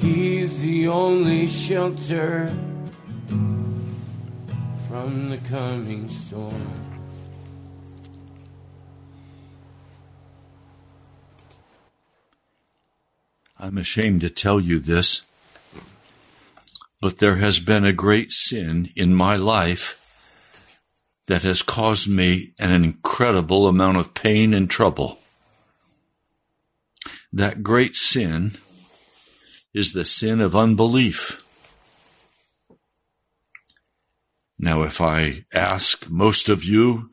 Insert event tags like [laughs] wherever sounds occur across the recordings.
He's the only shelter from the coming storm. I'm ashamed to tell you this, but there has been a great sin in my life that has caused me an incredible amount of pain and trouble. That great sin is the sin of unbelief. Now, if I ask most of you,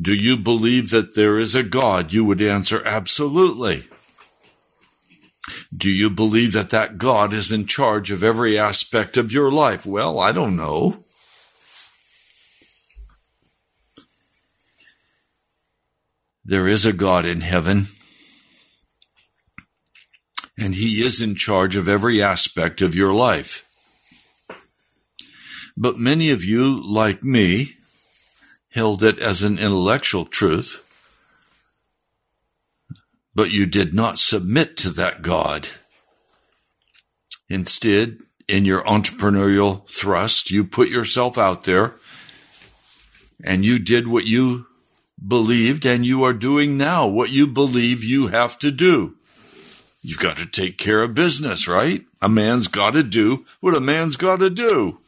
do you believe that there is a God? You would answer absolutely. Do you believe that that God is in charge of every aspect of your life? Well, I don't know. There is a God in heaven, and He is in charge of every aspect of your life. But many of you, like me, held it as an intellectual truth but you did not submit to that God. Instead, in your entrepreneurial thrust, you put yourself out there and you did what you believed and you are doing now what you believe you have to do. You've got to take care of business, right? A man's got to do what a man's got to do.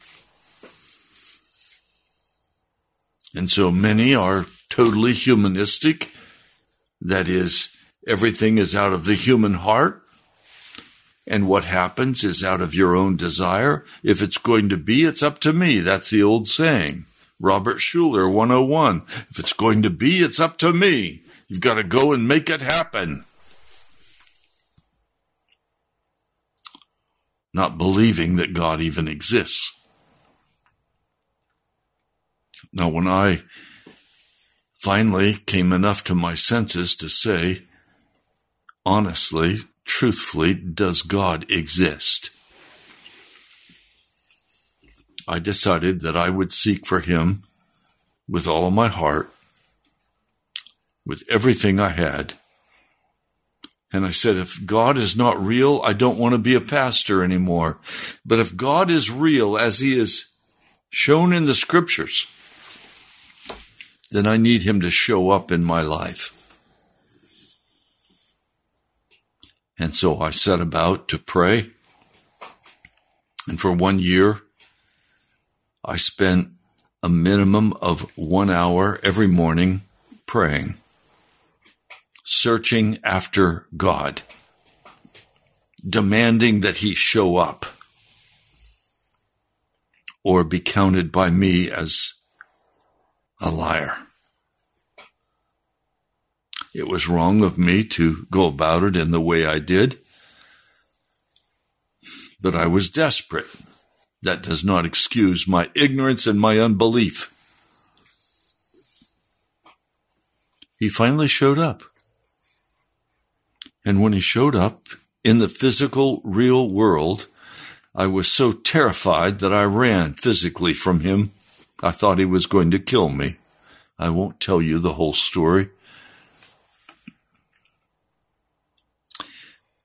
And so many are totally humanistic. That is, Everything is out of the human heart. And what happens is out of your own desire. If it's going to be, it's up to me. That's the old saying. Robert Schuller, 101. If it's going to be, it's up to me. You've got to go and make it happen. Not believing that God even exists. Now, when I finally came enough to my senses to say, honestly, truthfully, does God exist? I decided that I would seek for Him with all of my heart, with everything I had. And I said, if God is not real, I don't want to be a pastor anymore. But if God is real as He is shown in the scriptures, then I need Him to show up in my life. And so I set about to pray. And for one year, I spent a minimum of one hour every morning praying, searching after God, demanding that He show up or be counted by me as a liar. It was wrong of me to go about it in the way I did. But I was desperate. That does not excuse my ignorance and my unbelief. He finally showed up. And when he showed up in the physical, real world, I was so terrified that I ran physically from him. I thought he was going to kill me. I won't tell you the whole story.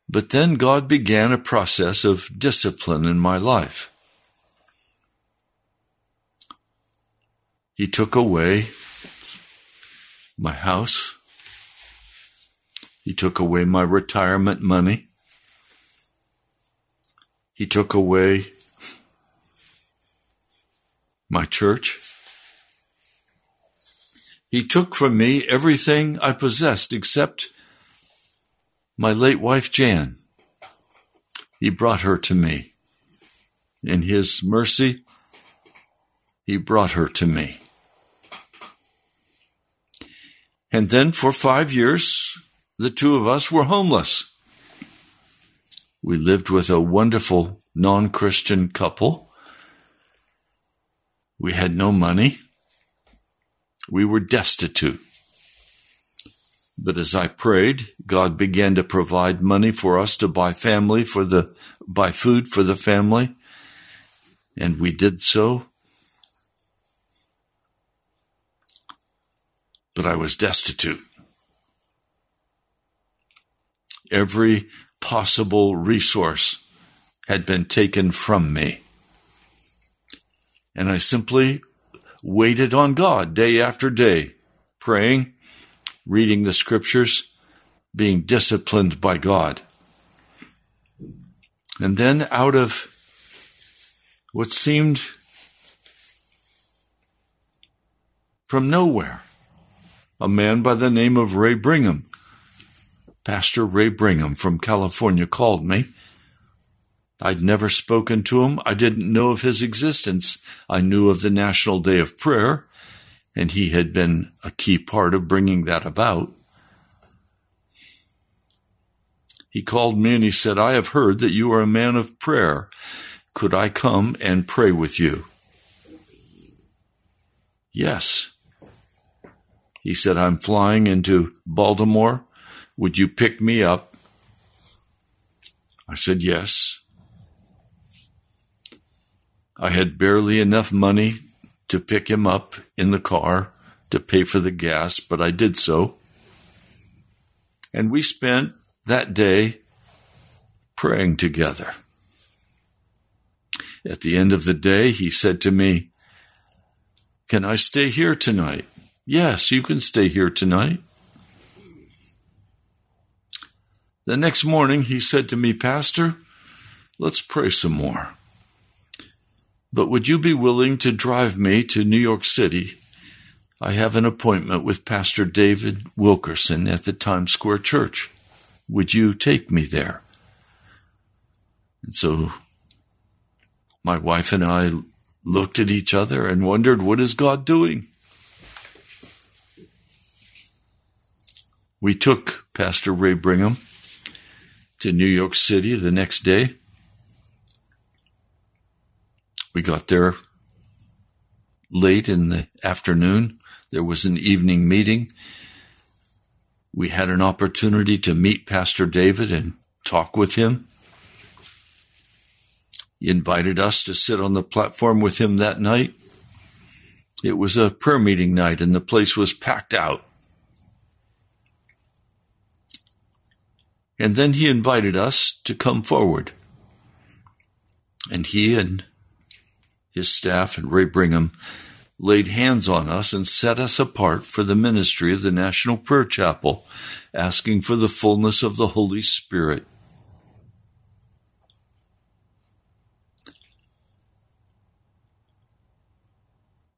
But then God began a process of discipline in my life. He took away my house. He took away my retirement money. He took away my church. He took from me everything I possessed except my late wife Jan. He brought her to me. In his mercy, he brought her to me. And then for five years, the two of us were homeless. We lived with a wonderful non Christian couple. We had no money. We were destitute. But as I prayed, God began to provide money for us to buy family for the, buy food for the family. And we did so. But I was destitute. Every possible resource had been taken from me. And I simply waited on God day after day, praying reading the scriptures, being disciplined by God. And then out of what seemed from nowhere, a man by the name of Ray Brigham, Pastor Ray Brigham from California, called me. I'd never spoken to him. I didn't know of his existence. I knew of the National Day of Prayer, and he had been a key part of bringing that about. He called me and he said, I have heard that you are a man of prayer. Could I come and pray with you? Yes. He said, I'm flying into Baltimore. Would you pick me up? I said, Yes. I had barely enough money to pick him up in the car to pay for the gas, but I did so. And we spent that day praying together. At the end of the day, he said to me, Can I stay here tonight? Yes, you can stay here tonight. The next morning, he said to me, Pastor, let's pray some more. But would you be willing to drive me to New York City? I have an appointment with Pastor David Wilkerson at the Times Square Church. Would you take me there? And so my wife and I looked at each other and wondered, what is God doing? We took Pastor Ray Brigham to New York City the next day. We got there late in the afternoon. There was an evening meeting we had an opportunity to meet Pastor David and talk with him. He invited us to sit on the platform with him that night. It was a prayer meeting night and the place was packed out. And then he invited us to come forward. And he and his staff and Ray Brigham laid hands on us and set us apart for the ministry of the National Prayer Chapel, asking for the fullness of the Holy Spirit.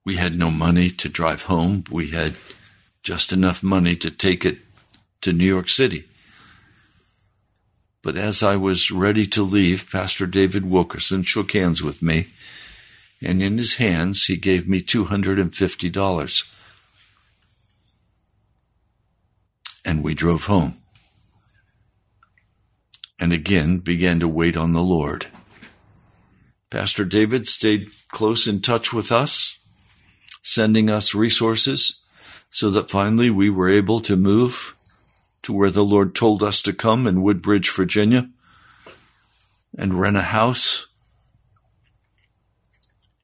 We had no money to drive home. We had just enough money to take it to New York City. But as I was ready to leave, Pastor David Wilkerson shook hands with me and in his hands he gave me $250. And we drove home. And again began to wait on the Lord. Pastor David stayed close in touch with us, sending us resources so that finally we were able to move to where the Lord told us to come in Woodbridge, Virginia, and rent a house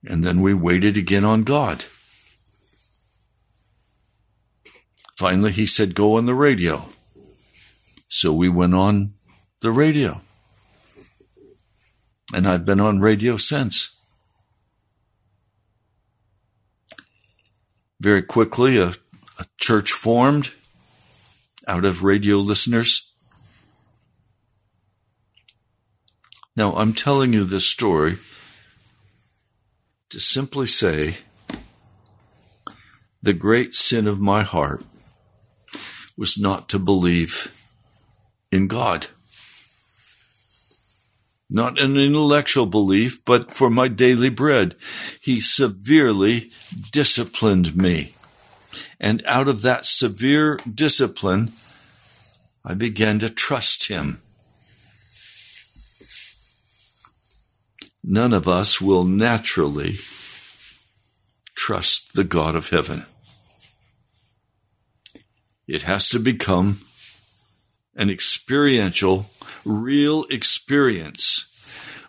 and then we waited again on God. Finally, he said, Go on the radio. So we went on the radio. And I've been on radio since. Very quickly, a, a church formed out of radio listeners. Now, I'm telling you this story to simply say, the great sin of my heart was not to believe in God. Not an intellectual belief, but for my daily bread. He severely disciplined me. And out of that severe discipline, I began to trust him. none of us will naturally trust the God of heaven. It has to become an experiential, real experience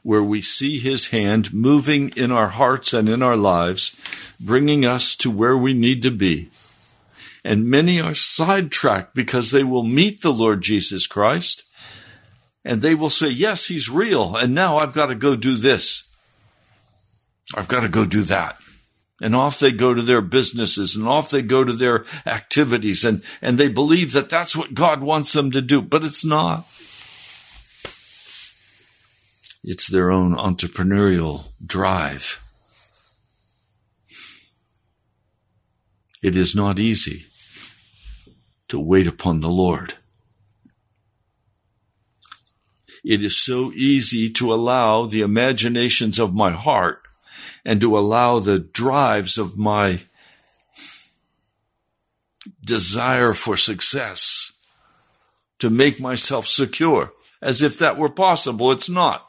where we see His hand moving in our hearts and in our lives, bringing us to where we need to be. And many are sidetracked because they will meet the Lord Jesus Christ and they will say, Yes, he's real. And now I've got to go do this. I've got to go do that. And off they go to their businesses and off they go to their activities and, and they believe that that's what God wants them to do, but it's not. It's their own entrepreneurial drive. It is not easy to wait upon the Lord. It is so easy to allow the imaginations of my heart and to allow the drives of my desire for success to make myself secure as if that were possible. It's not.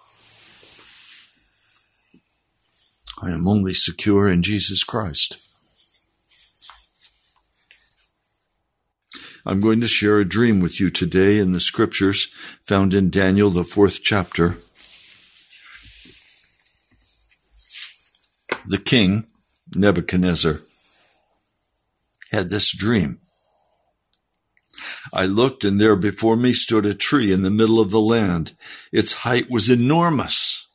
I am only secure in Jesus Christ. I'm going to share a dream with you today in the scriptures found in Daniel, the fourth chapter. The king, Nebuchadnezzar, had this dream. I looked, and there before me stood a tree in the middle of the land. Its height was enormous.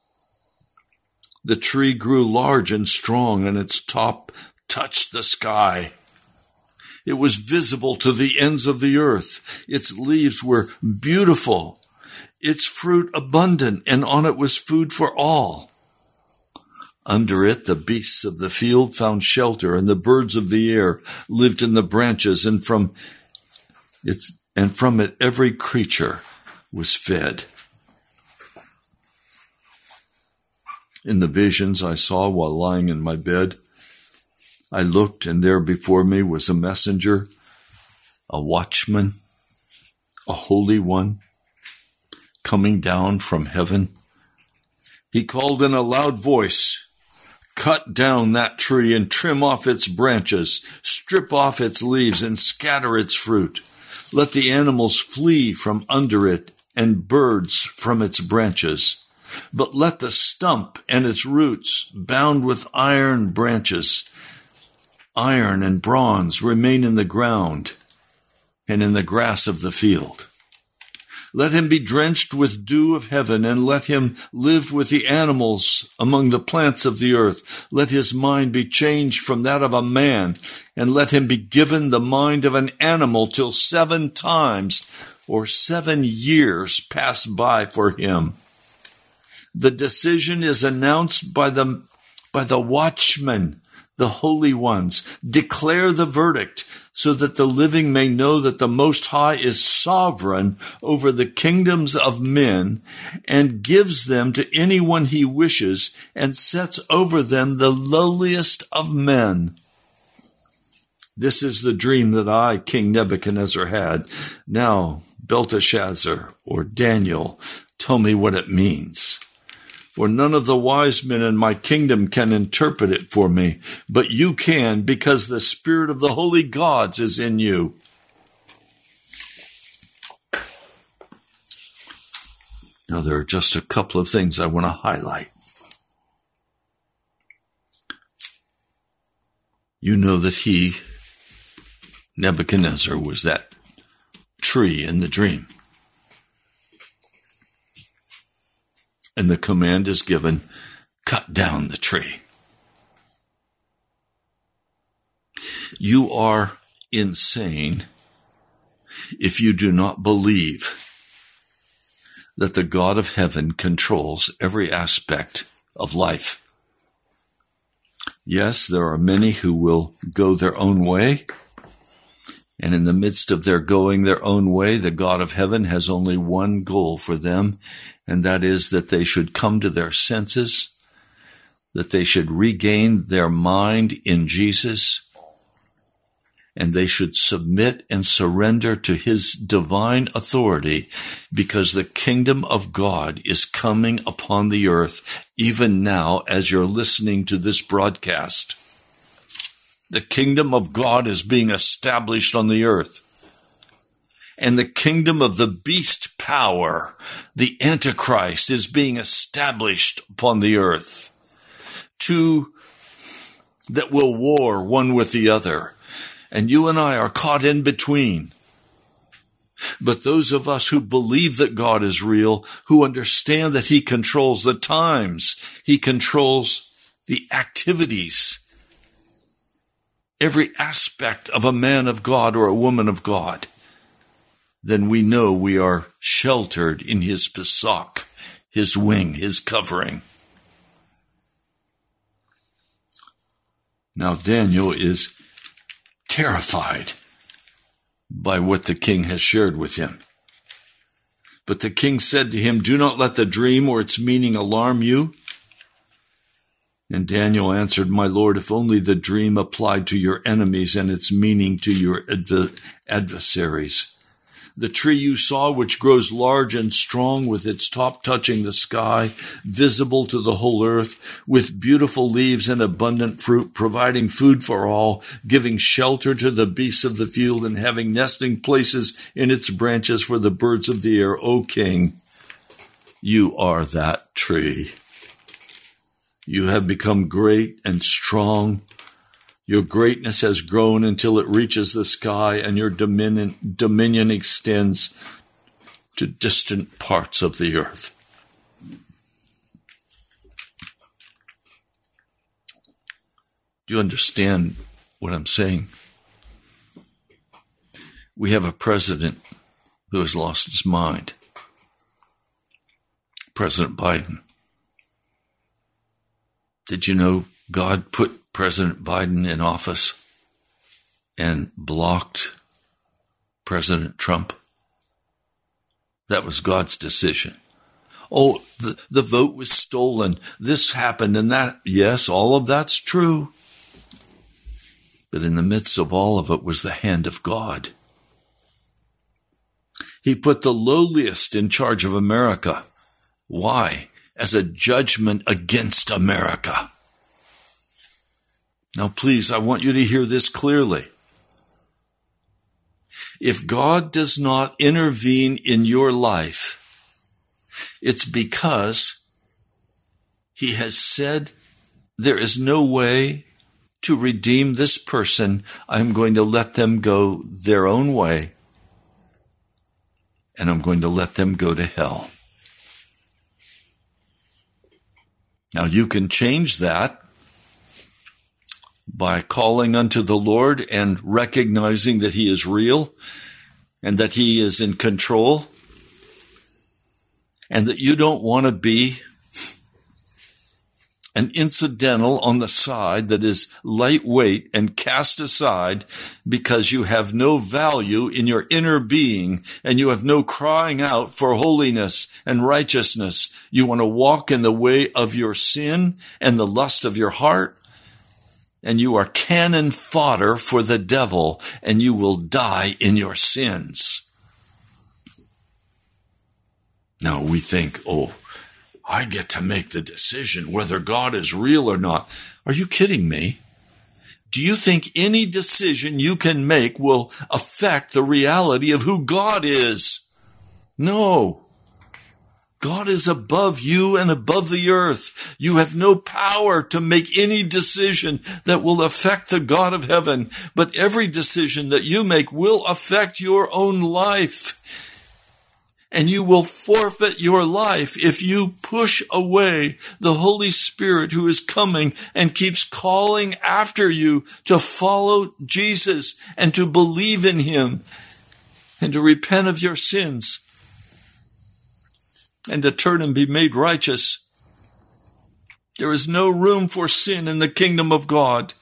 The tree grew large and strong, and its top touched the sky. It was visible to the ends of the earth. Its leaves were beautiful, its fruit abundant, and on it was food for all. Under it, the beasts of the field found shelter, and the birds of the air lived in the branches, and from its, and from it every creature was fed. In the visions I saw while lying in my bed, I looked, and there before me was a messenger, a watchman, a holy one, coming down from heaven. He called in a loud voice, Cut down that tree and trim off its branches, strip off its leaves and scatter its fruit. Let the animals flee from under it and birds from its branches. But let the stump and its roots, bound with iron branches, iron and bronze remain in the ground and in the grass of the field. Let him be drenched with dew of heaven, and let him live with the animals among the plants of the earth. Let his mind be changed from that of a man, and let him be given the mind of an animal till seven times or seven years pass by for him. The decision is announced by the, by the watchman the holy ones. Declare the verdict so that the living may know that the Most High is sovereign over the kingdoms of men and gives them to anyone he wishes and sets over them the lowliest of men. This is the dream that I, King Nebuchadnezzar, had. Now, Belteshazzar or Daniel, tell me what it means for none of the wise men in my kingdom can interpret it for me, but you can because the Spirit of the holy gods is in you. Now, there are just a couple of things I want to highlight. You know that he, Nebuchadnezzar, was that tree in the dream. And the command is given cut down the tree. You are insane if you do not believe that the God of heaven controls every aspect of life. Yes, there are many who will go their own way. And in the midst of their going their own way, the God of heaven has only one goal for them, and that is that they should come to their senses, that they should regain their mind in Jesus, and they should submit and surrender to his divine authority because the kingdom of God is coming upon the earth even now as you're listening to this broadcast. The kingdom of God is being established on the earth and the kingdom of the beast power, the Antichrist, is being established upon the earth. Two that will war one with the other. And you and I are caught in between. But those of us who believe that God is real, who understand that He controls the times, He controls the activities, every aspect of a man of God or a woman of God, then we know we are sheltered in his Pesach, his wing, his covering. Now, Daniel is terrified by what the king has shared with him. But the king said to him, Do not let the dream or its meaning alarm you. And Daniel answered, My Lord, if only the dream applied to your enemies and its meaning to your adversaries the tree you saw, which grows large and strong with its top touching the sky, visible to the whole earth, with beautiful leaves and abundant fruit, providing food for all, giving shelter to the beasts of the field, and having nesting places in its branches for the birds of the air. O king, you are that tree. You have become great and strong your greatness has grown until it reaches the sky, and your dominion, dominion extends to distant parts of the earth. Do you understand what I'm saying? We have a president who has lost his mind. President Biden. Did you know God put President Biden in office and blocked President Trump. That was God's decision. Oh, the, the vote was stolen. This happened and that. Yes, all of that's true. But in the midst of all of it was the hand of God. He put the lowliest in charge of America. Why? As a judgment against America. Now, please, I want you to hear this clearly. If God does not intervene in your life, it's because He has said, There is no way to redeem this person. I'm going to let them go their own way, and I'm going to let them go to hell. Now, you can change that by calling unto the Lord and recognizing that He is real and that He is in control and that you don't want to be an incidental on the side that is lightweight and cast aside because you have no value in your inner being and you have no crying out for holiness and righteousness. You want to walk in the way of your sin and the lust of your heart and you are cannon fodder for the devil, and you will die in your sins. Now we think, oh, I get to make the decision whether God is real or not. Are you kidding me? Do you think any decision you can make will affect the reality of who God is? No. God is above you and above the earth. You have no power to make any decision that will affect the God of heaven, but every decision that you make will affect your own life. And you will forfeit your life if you push away the Holy Spirit who is coming and keeps calling after you to follow Jesus and to believe in Him and to repent of your sins and to turn and be made righteous. There is no room for sin in the kingdom of God.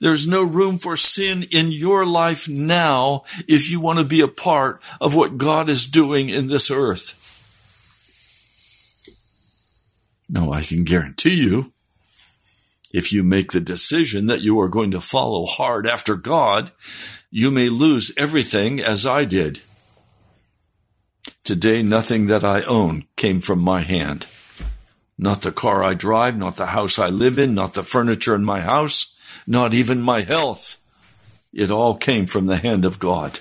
There's no room for sin in your life now if you want to be a part of what God is doing in this earth. No, I can guarantee you, if you make the decision that you are going to follow hard after God, you may lose everything as I did. Today, nothing that I own came from my hand. Not the car I drive, not the house I live in, not the furniture in my house, not even my health. It all came from the hand of God.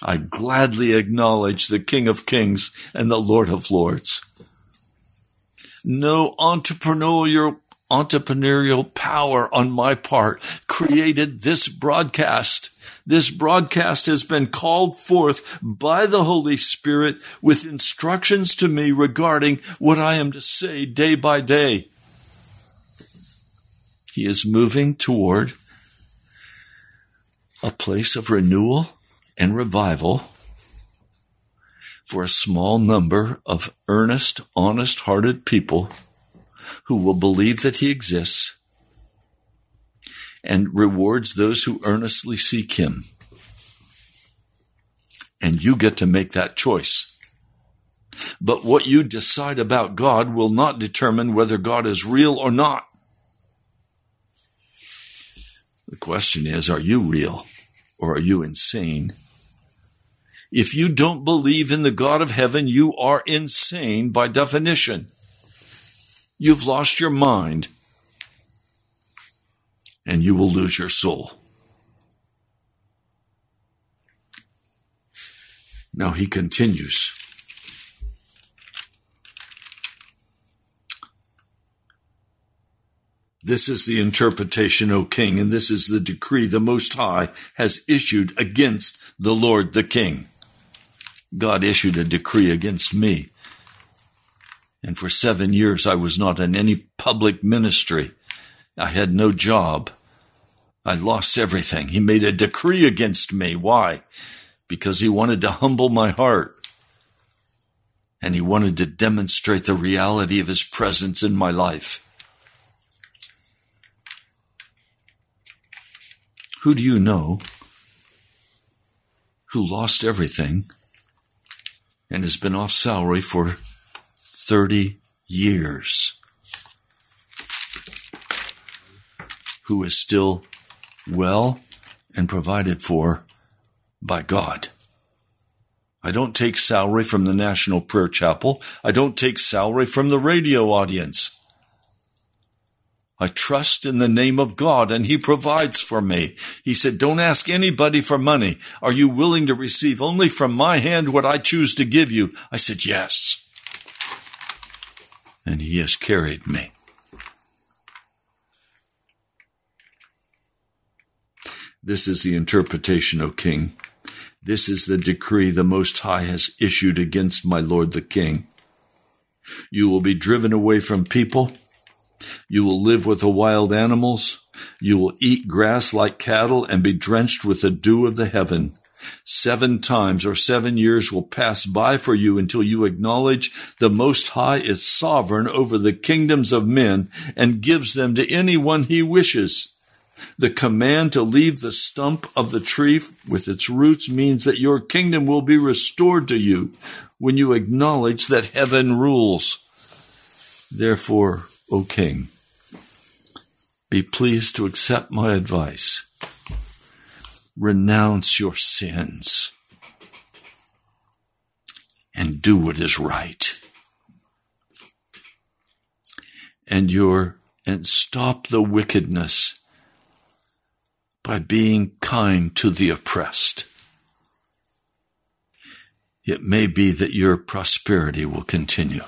I gladly acknowledge the King of Kings and the Lord of Lords. No entrepreneurial entrepreneurial power on my part created this broadcast. This broadcast has been called forth by the Holy Spirit with instructions to me regarding what I am to say day by day. He is moving toward a place of renewal and revival for a small number of earnest, honest hearted people who will believe that he exists and rewards those who earnestly seek him. And you get to make that choice. But what you decide about God will not determine whether God is real or not. The question is, are you real or are you insane? If you don't believe in the God of heaven, you are insane by definition. You've lost your mind and you will lose your soul. Now he continues. This is the interpretation, O king, and this is the decree the Most High has issued against the Lord the king. God issued a decree against me. And for seven years, I was not in any public ministry. I had no job. I lost everything. He made a decree against me. Why? Because he wanted to humble my heart. And he wanted to demonstrate the reality of his presence in my life. Who do you know who lost everything and has been off salary for 30 years? Who is still well and provided for by God. I don't take salary from the National Prayer Chapel. I don't take salary from the radio audience. I trust in the name of God and He provides for me. He said, Don't ask anybody for money. Are you willing to receive only from my hand what I choose to give you? I said, Yes. And He has carried me. This is the interpretation, O King. This is the decree the Most High has issued against my Lord the King. You will be driven away from people you will live with the wild animals. You will eat grass like cattle and be drenched with the dew of the heaven. Seven times or seven years will pass by for you until you acknowledge the Most High is sovereign over the kingdoms of men and gives them to anyone he wishes. The command to leave the stump of the tree with its roots means that your kingdom will be restored to you when you acknowledge that heaven rules. Therefore, O king, be pleased to accept my advice. Renounce your sins and do what is right. And your and stop the wickedness by being kind to the oppressed. It may be that your prosperity will continue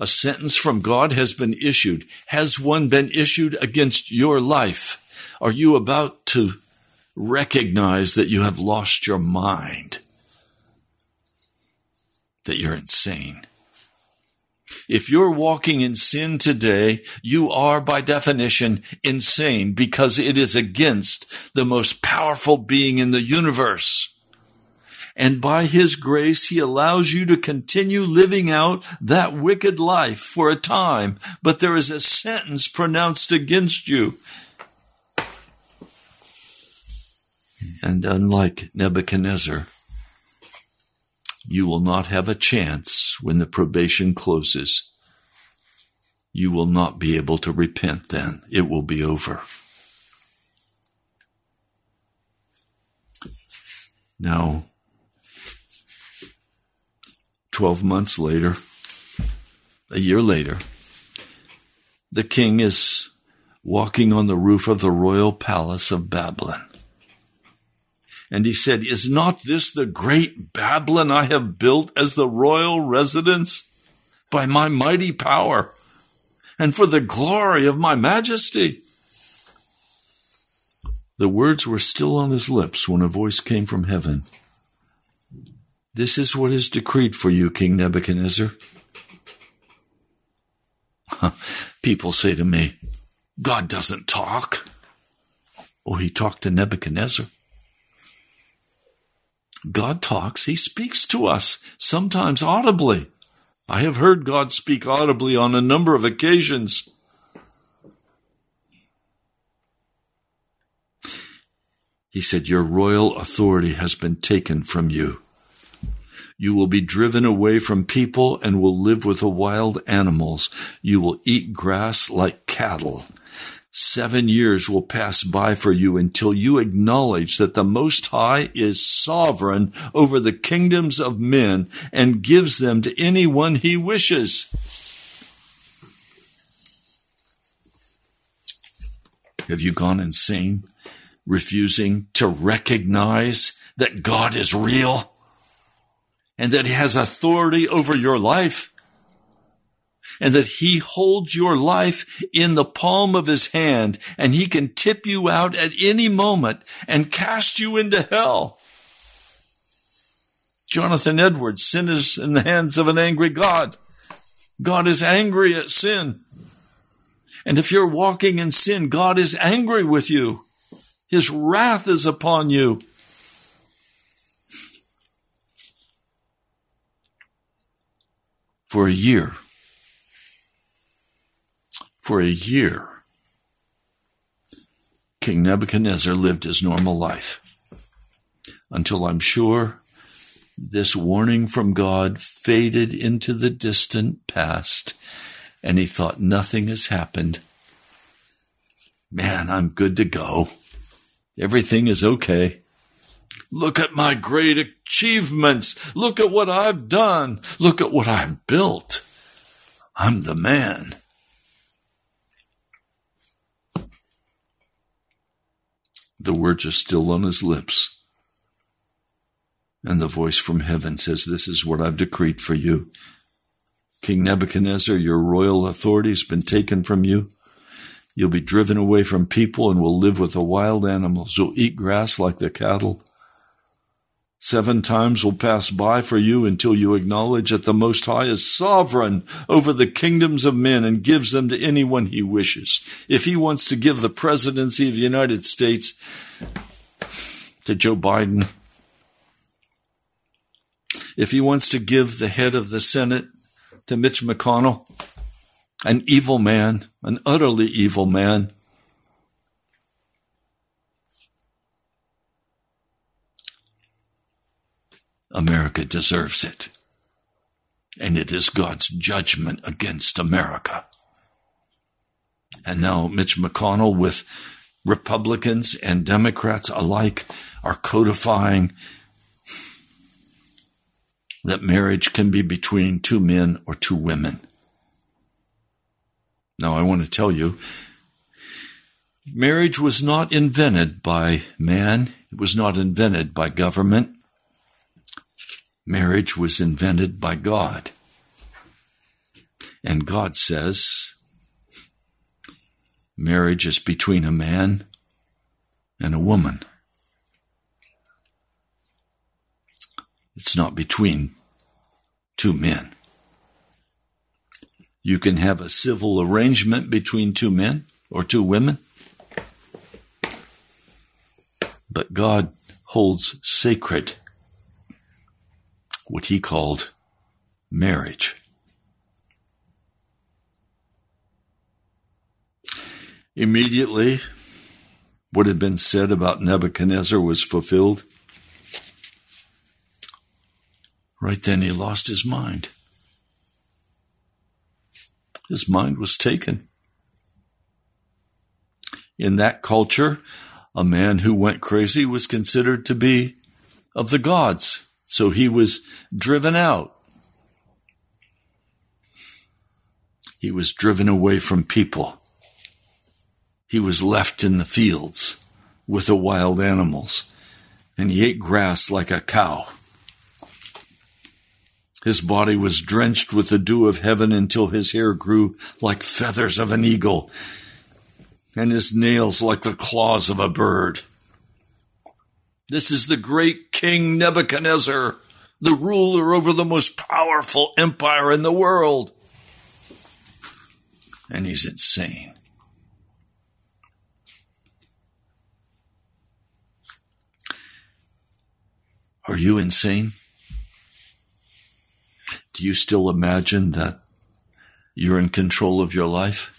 a sentence from God has been issued. Has one been issued against your life? Are you about to recognize that you have lost your mind? That you're insane? If you're walking in sin today, you are by definition insane because it is against the most powerful being in the universe and by His grace, He allows you to continue living out that wicked life for a time, but there is a sentence pronounced against you. And unlike Nebuchadnezzar, you will not have a chance when the probation closes. You will not be able to repent then. It will be over. Now, 12 months later, a year later, the king is walking on the roof of the royal palace of Babylon. And he said, Is not this the great Babylon I have built as the royal residence by my mighty power and for the glory of my majesty? The words were still on his lips when a voice came from heaven. This is what is decreed for you, King Nebuchadnezzar. [laughs] People say to me, God doesn't talk. Oh, he talked to Nebuchadnezzar. God talks, He speaks to us, sometimes audibly. I have heard God speak audibly on a number of occasions. He said, Your royal authority has been taken from you. You will be driven away from people and will live with the wild animals. You will eat grass like cattle. Seven years will pass by for you until you acknowledge that the Most High is sovereign over the kingdoms of men and gives them to anyone he wishes. Have you gone insane, refusing to recognize that God is real and that he has authority over your life? And that he holds your life in the palm of his hand and he can tip you out at any moment and cast you into hell. Jonathan Edwards, sinners in the hands of an angry God. God is angry at sin. And if you're walking in sin, God is angry with you. His wrath is upon you. For a year, for a year, King Nebuchadnezzar lived his normal life until I'm sure this warning from God faded into the distant past and he thought nothing has happened. Man, I'm good to go. Everything is okay. Look at my great achievements. Look at what I've done. Look at what I've built. I'm the man. The words are still on his lips. And the voice from heaven says, This is what I've decreed for you. King Nebuchadnezzar, your royal authority has been taken from you. You'll be driven away from people and will live with the wild animals. You'll eat grass like the cattle. Seven times will pass by for you until you acknowledge that the Most High is sovereign over the kingdoms of men and gives them to anyone he wishes. If he wants to give the presidency of the United States to Joe Biden, if he wants to give the head of the Senate to Mitch McConnell, an evil man, an utterly evil man, America deserves it. And it is God's judgment against America. And now Mitch McConnell, with Republicans and Democrats alike, are codifying that marriage can be between two men or two women. Now, I want to tell you, marriage was not invented by man, it was not invented by government, Marriage was invented by God. And God says marriage is between a man and a woman. It's not between two men. You can have a civil arrangement between two men or two women, but God holds sacred what he called marriage. Immediately, what had been said about Nebuchadnezzar was fulfilled. Right then, he lost his mind. His mind was taken. In that culture, a man who went crazy was considered to be of the gods. So he was driven out. He was driven away from people. He was left in the fields with the wild animals, and he ate grass like a cow. His body was drenched with the dew of heaven until his hair grew like feathers of an eagle, and his nails like the claws of a bird. This is the great King Nebuchadnezzar, the ruler over the most powerful empire in the world. And he's insane. Are you insane? Do you still imagine that you're in control of your life?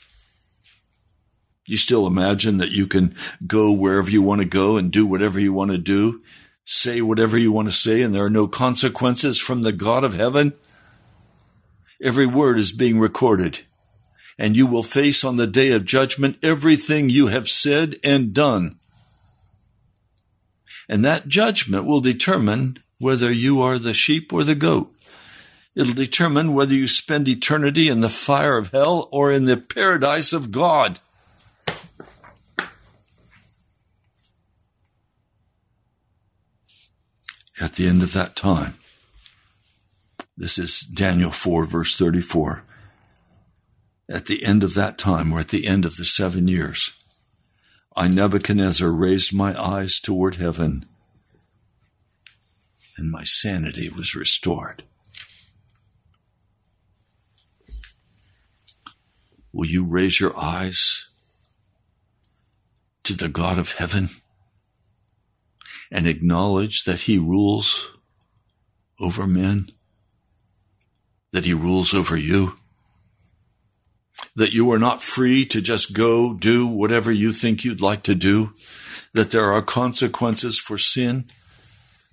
You still imagine that you can go wherever you want to go and do whatever you want to do, say whatever you want to say, and there are no consequences from the God of heaven? Every word is being recorded, and you will face on the day of judgment everything you have said and done. And that judgment will determine whether you are the sheep or the goat. It'll determine whether you spend eternity in the fire of hell or in the paradise of God. At the end of that time, this is Daniel 4, verse 34. At the end of that time, or at the end of the seven years, I, Nebuchadnezzar, raised my eyes toward heaven, and my sanity was restored. Will you raise your eyes to the God of heaven and acknowledge that He rules over men, that He rules over you? that you are not free to just go do whatever you think you'd like to do, that there are consequences for sin.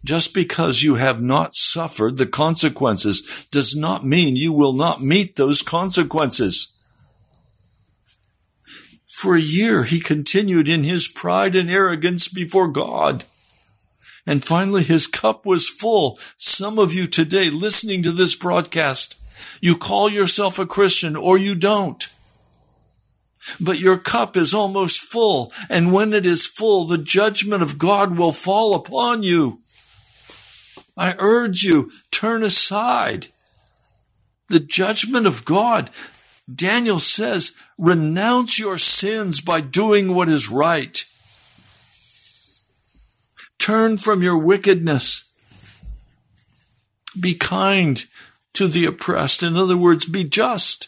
Just because you have not suffered the consequences does not mean you will not meet those consequences. For a year, he continued in his pride and arrogance before God. And finally, his cup was full. Some of you today listening to this broadcast, you call yourself a Christian or you don't but your cup is almost full. And when it is full, the judgment of God will fall upon you. I urge you, turn aside. The judgment of God, Daniel says, renounce your sins by doing what is right. Turn from your wickedness. Be kind to the oppressed. In other words, be just.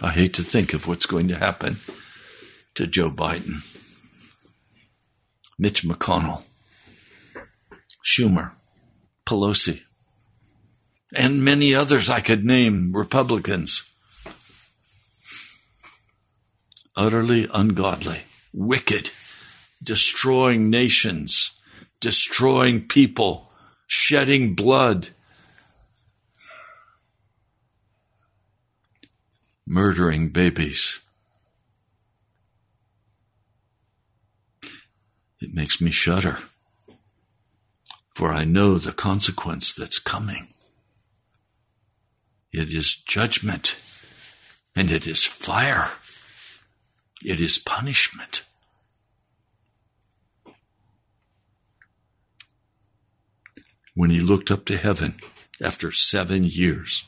I hate to think of what's going to happen to Joe Biden, Mitch McConnell, Schumer, Pelosi, and many others I could name, Republicans. Utterly ungodly, wicked, destroying nations, destroying people, shedding blood murdering babies. It makes me shudder, for I know the consequence that's coming. It is judgment, and it is fire. It is punishment. When he looked up to heaven after seven years,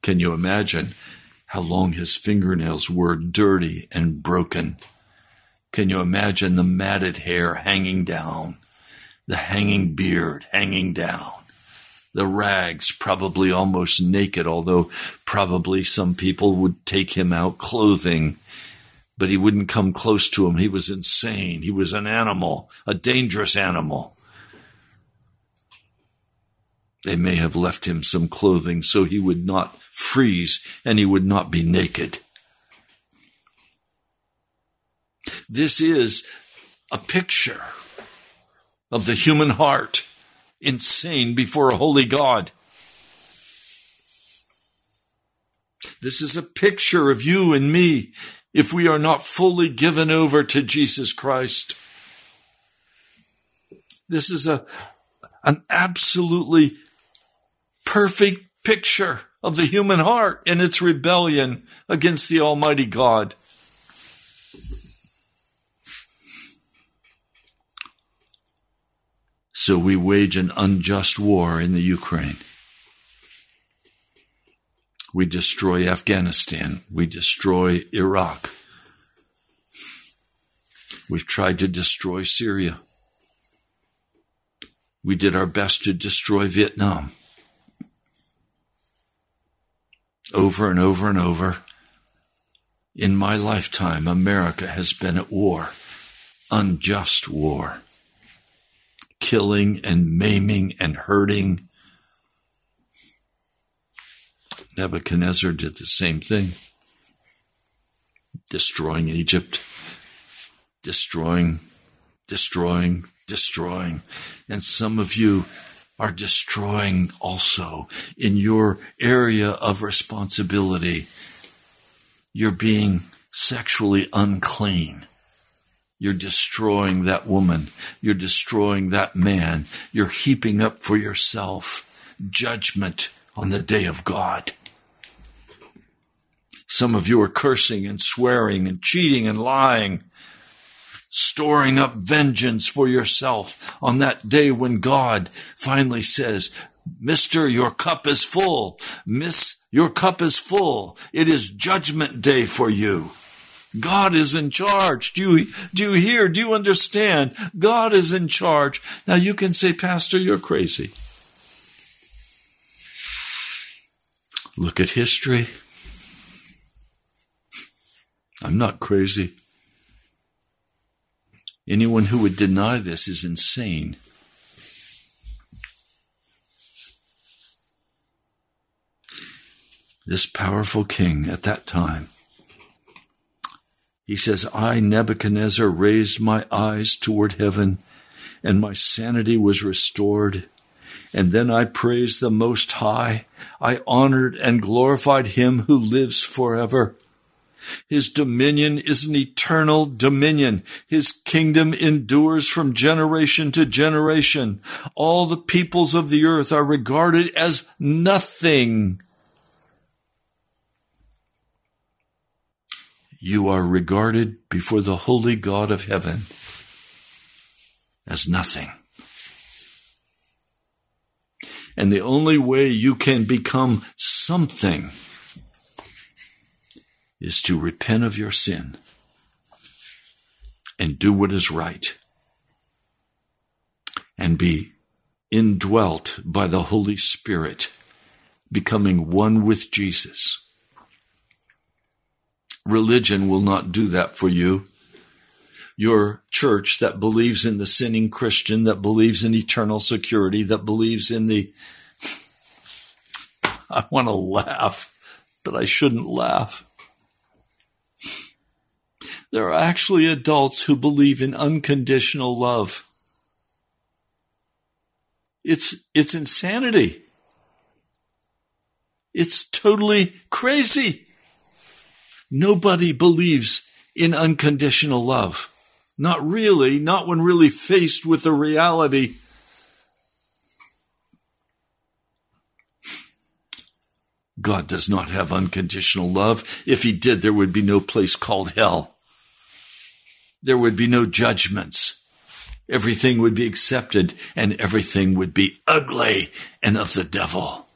can you imagine how long his fingernails were dirty and broken. Can you imagine the matted hair hanging down, the hanging beard hanging down, the rags probably almost naked, although probably some people would take him out clothing, but he wouldn't come close to him. He was insane. He was an animal, a dangerous animal. They may have left him some clothing so he would not freeze and he would not be naked. This is a picture of the human heart, insane before a holy God. This is a picture of you and me if we are not fully given over to Jesus Christ. This is a, an absolutely perfect picture of the human heart and its rebellion against the Almighty God. So we wage an unjust war in the Ukraine. We destroy Afghanistan. We destroy Iraq. We've tried to destroy Syria. We did our best to destroy Vietnam. over and over and over. In my lifetime, America has been at war unjust war, killing and maiming and hurting. Nebuchadnezzar did the same thing, destroying Egypt, destroying, destroying, destroying. And some of you are destroying also in your area of responsibility. You're being sexually unclean. You're destroying that woman. You're destroying that man. You're heaping up for yourself judgment on the day of God. Some of you are cursing and swearing and cheating and lying storing up vengeance for yourself on that day when God finally says, Mister, your cup is full. Miss, your cup is full. It is judgment day for you. God is in charge. Do you, do you hear? Do you understand? God is in charge. Now you can say, Pastor, you're crazy. Look at history. I'm not crazy. Anyone who would deny this is insane. This powerful king at that time, he says, I, Nebuchadnezzar, raised my eyes toward heaven, and my sanity was restored. And then I praised the Most High. I honored and glorified him who lives forever. His dominion is an eternal dominion. His kingdom endures from generation to generation. All the peoples of the earth are regarded as nothing. You are regarded before the holy God of heaven as nothing. And the only way you can become something is to repent of your sin and do what is right and be indwelt by the Holy Spirit, becoming one with Jesus. Religion will not do that for you. Your church that believes in the sinning Christian, that believes in eternal security, that believes in the. [laughs] I want to laugh, but I shouldn't laugh. There are actually adults who believe in unconditional love. It's, it's insanity. It's totally crazy. Nobody believes in unconditional love. Not really, not when really faced with the reality. God does not have unconditional love. If he did, there would be no place called hell there would be no judgments. Everything would be accepted and everything would be ugly and of the devil.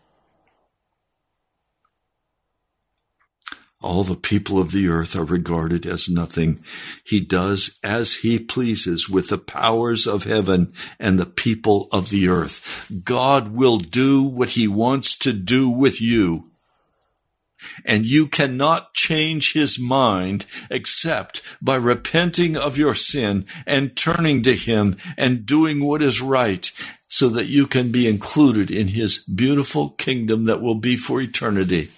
All the people of the earth are regarded as nothing. He does as he pleases with the powers of heaven and the people of the earth. God will do what he wants to do with you and you cannot change his mind except by repenting of your sin and turning to him and doing what is right so that you can be included in his beautiful kingdom that will be for eternity.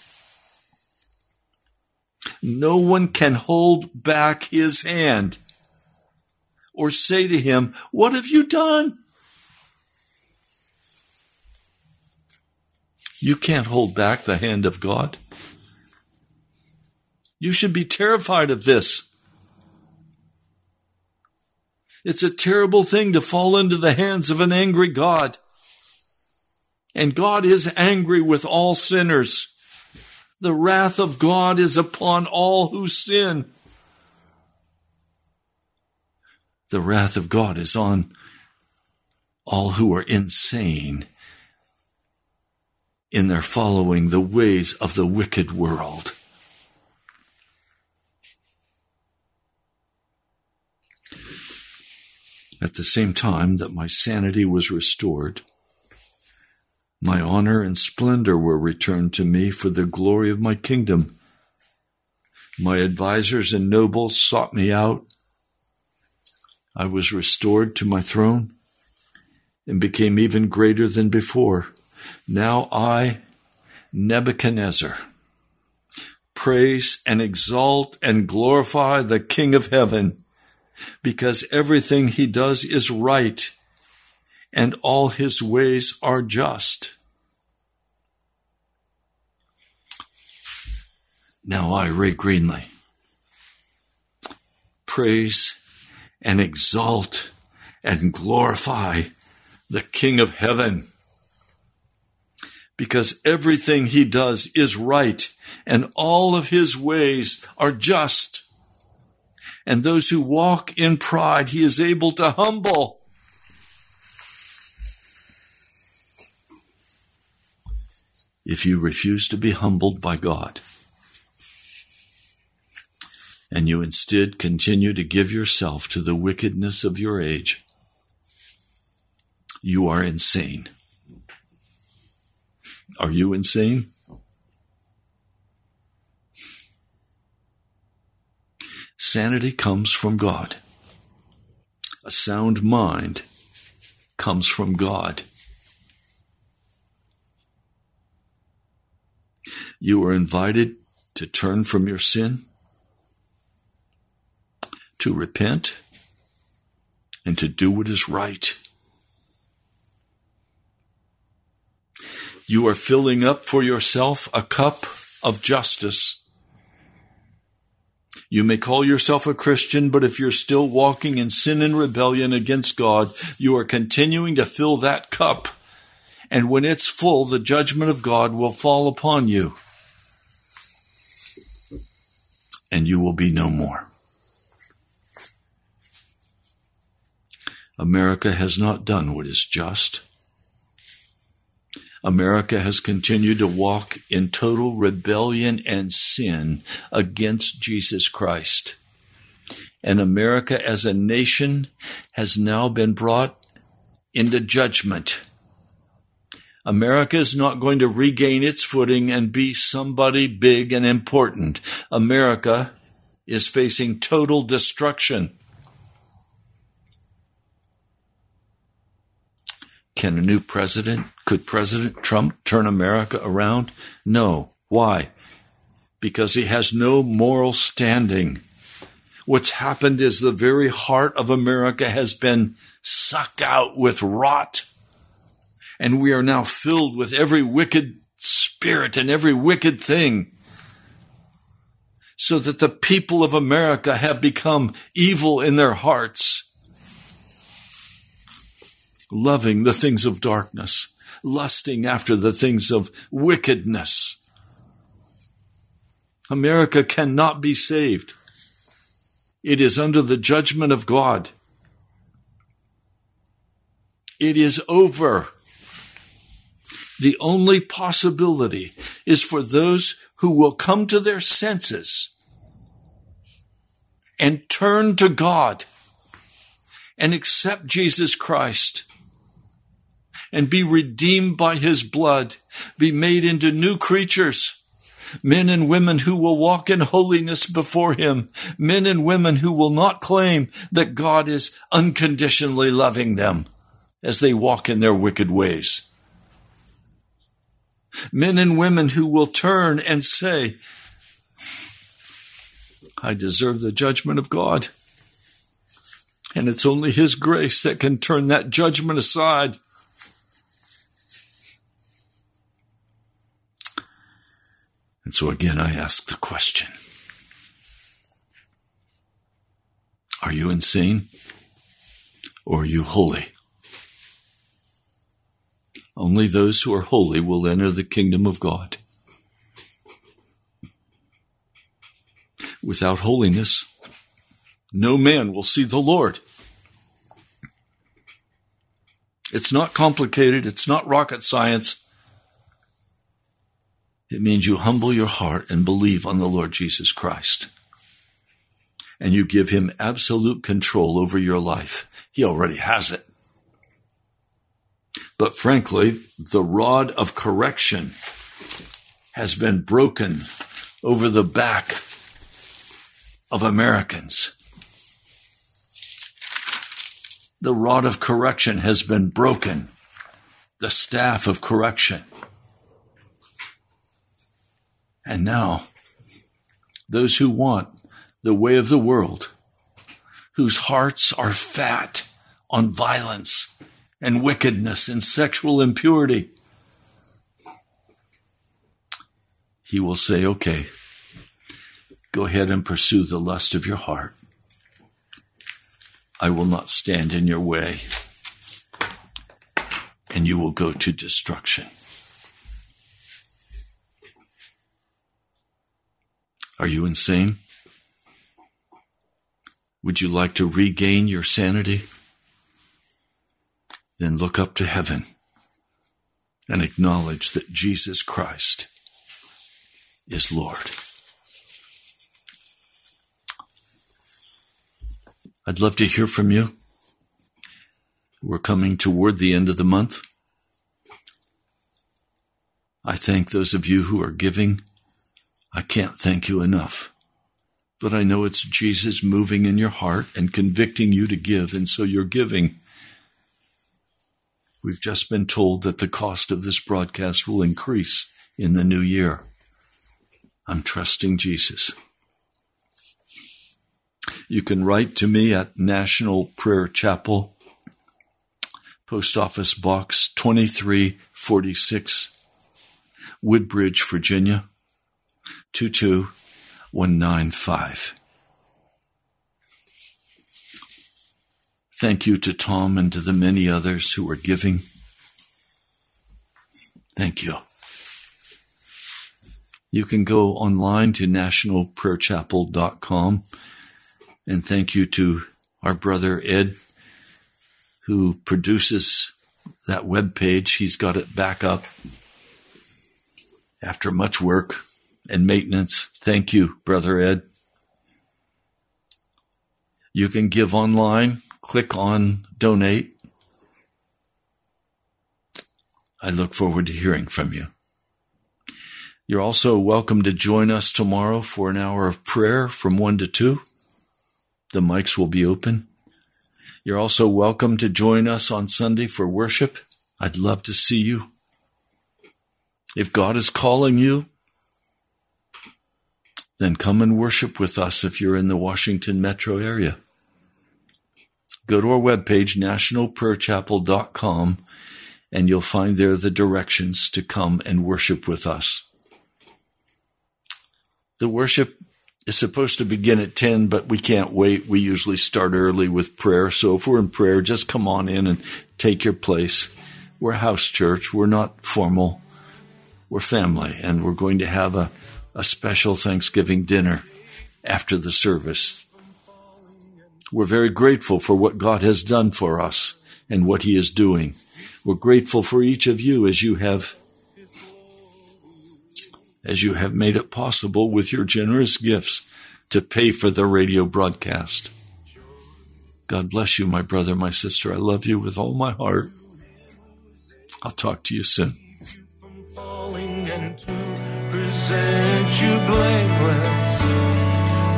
No one can hold back his hand or say to him, What have you done? You can't hold back the hand of God. You should be terrified of this. It's a terrible thing to fall into the hands of an angry God. And God is angry with all sinners. The wrath of God is upon all who sin. The wrath of God is on all who are insane in their following the ways of the wicked world. At the same time that my sanity was restored, my honor and splendor were returned to me for the glory of my kingdom. My advisers and nobles sought me out. I was restored to my throne and became even greater than before. Now I, Nebuchadnezzar, praise and exalt and glorify the King of heaven, because everything he does is right and all his ways are just. Now I, Ray Greenley, praise and exalt and glorify the King of heaven because everything he does is right and all of his ways are just. And those who walk in pride, he is able to humble. If you refuse to be humbled by God, and you instead continue to give yourself to the wickedness of your age, you are insane. Are you insane? Sanity comes from God. A sound mind comes from God. You are invited to turn from your sin, to repent, and to do what is right. You are filling up for yourself a cup of justice. You may call yourself a Christian, but if you're still walking in sin and rebellion against God, you are continuing to fill that cup. And when it's full, the judgment of God will fall upon you. And you will be no more. America has not done what is just. America has continued to walk in total rebellion and sin against Jesus Christ. And America as a nation has now been brought into judgment. America is not going to regain its footing and be somebody big and important. America is facing total destruction. Can a new president, could President Trump turn America around? No. Why? Because he has no moral standing. What's happened is the very heart of America has been sucked out with rot. And we are now filled with every wicked spirit and every wicked thing. So that the people of America have become evil in their hearts loving the things of darkness, lusting after the things of wickedness. America cannot be saved. It is under the judgment of God. It is over. The only possibility is for those who will come to their senses and turn to God and accept Jesus Christ and be redeemed by his blood, be made into new creatures. Men and women who will walk in holiness before him. Men and women who will not claim that God is unconditionally loving them as they walk in their wicked ways. Men and women who will turn and say, I deserve the judgment of God. And it's only His grace that can turn that judgment aside And so again, I ask the question Are you insane or are you holy? Only those who are holy will enter the kingdom of God. Without holiness, no man will see the Lord. It's not complicated. It's not rocket science. It means you humble your heart and believe on the Lord Jesus Christ. And you give him absolute control over your life. He already has it. But frankly, the rod of correction has been broken over the back of Americans. The rod of correction has been broken, the staff of correction. And now, those who want the way of the world, whose hearts are fat on violence and wickedness and sexual impurity, he will say, okay, go ahead and pursue the lust of your heart. I will not stand in your way, and you will go to destruction. Are you insane? Would you like to regain your sanity? Then look up to heaven and acknowledge that Jesus Christ is Lord. I'd love to hear from you. We're coming toward the end of the month. I thank those of you who are giving. I can't thank you enough. But I know it's Jesus moving in your heart and convicting you to give, and so you're giving. We've just been told that the cost of this broadcast will increase in the new year. I'm trusting Jesus. You can write to me at National Prayer Chapel, Post Office Box 2346, Woodbridge, Virginia 22195. Thank you to Tom and to the many others who are giving. Thank you. You can go online to nationalprayerchapel.com and thank you to our brother Ed who produces that web page. He's got it back up after much work and maintenance. Thank you, brother Ed. You can give online. Click on donate. I look forward to hearing from you. You're also welcome to join us tomorrow for an hour of prayer from 1 to 2. The mics will be open. You're also welcome to join us on Sunday for worship. I'd love to see you. If God is calling you, then come and worship with us if you're in the Washington metro area. Go to our webpage, nationalprayerchapel.com, and you'll find there the directions to come and worship with us. The worship is supposed to begin at 10, but we can't wait. We usually start early with prayer. So if we're in prayer, just come on in and take your place. We're house church. We're not formal. We're family, and we're going to have a, a special Thanksgiving dinner after the service. We're very grateful for what God has done for us and what He is doing. We're grateful for each of you as you have as you have made it possible with your generous gifts to pay for the radio broadcast. God bless you, my brother, my sister. I love you with all my heart. I'll talk to you soon innocent, you blameless,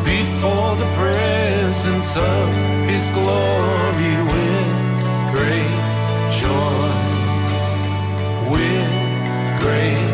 before the presence of His glory with great joy, with great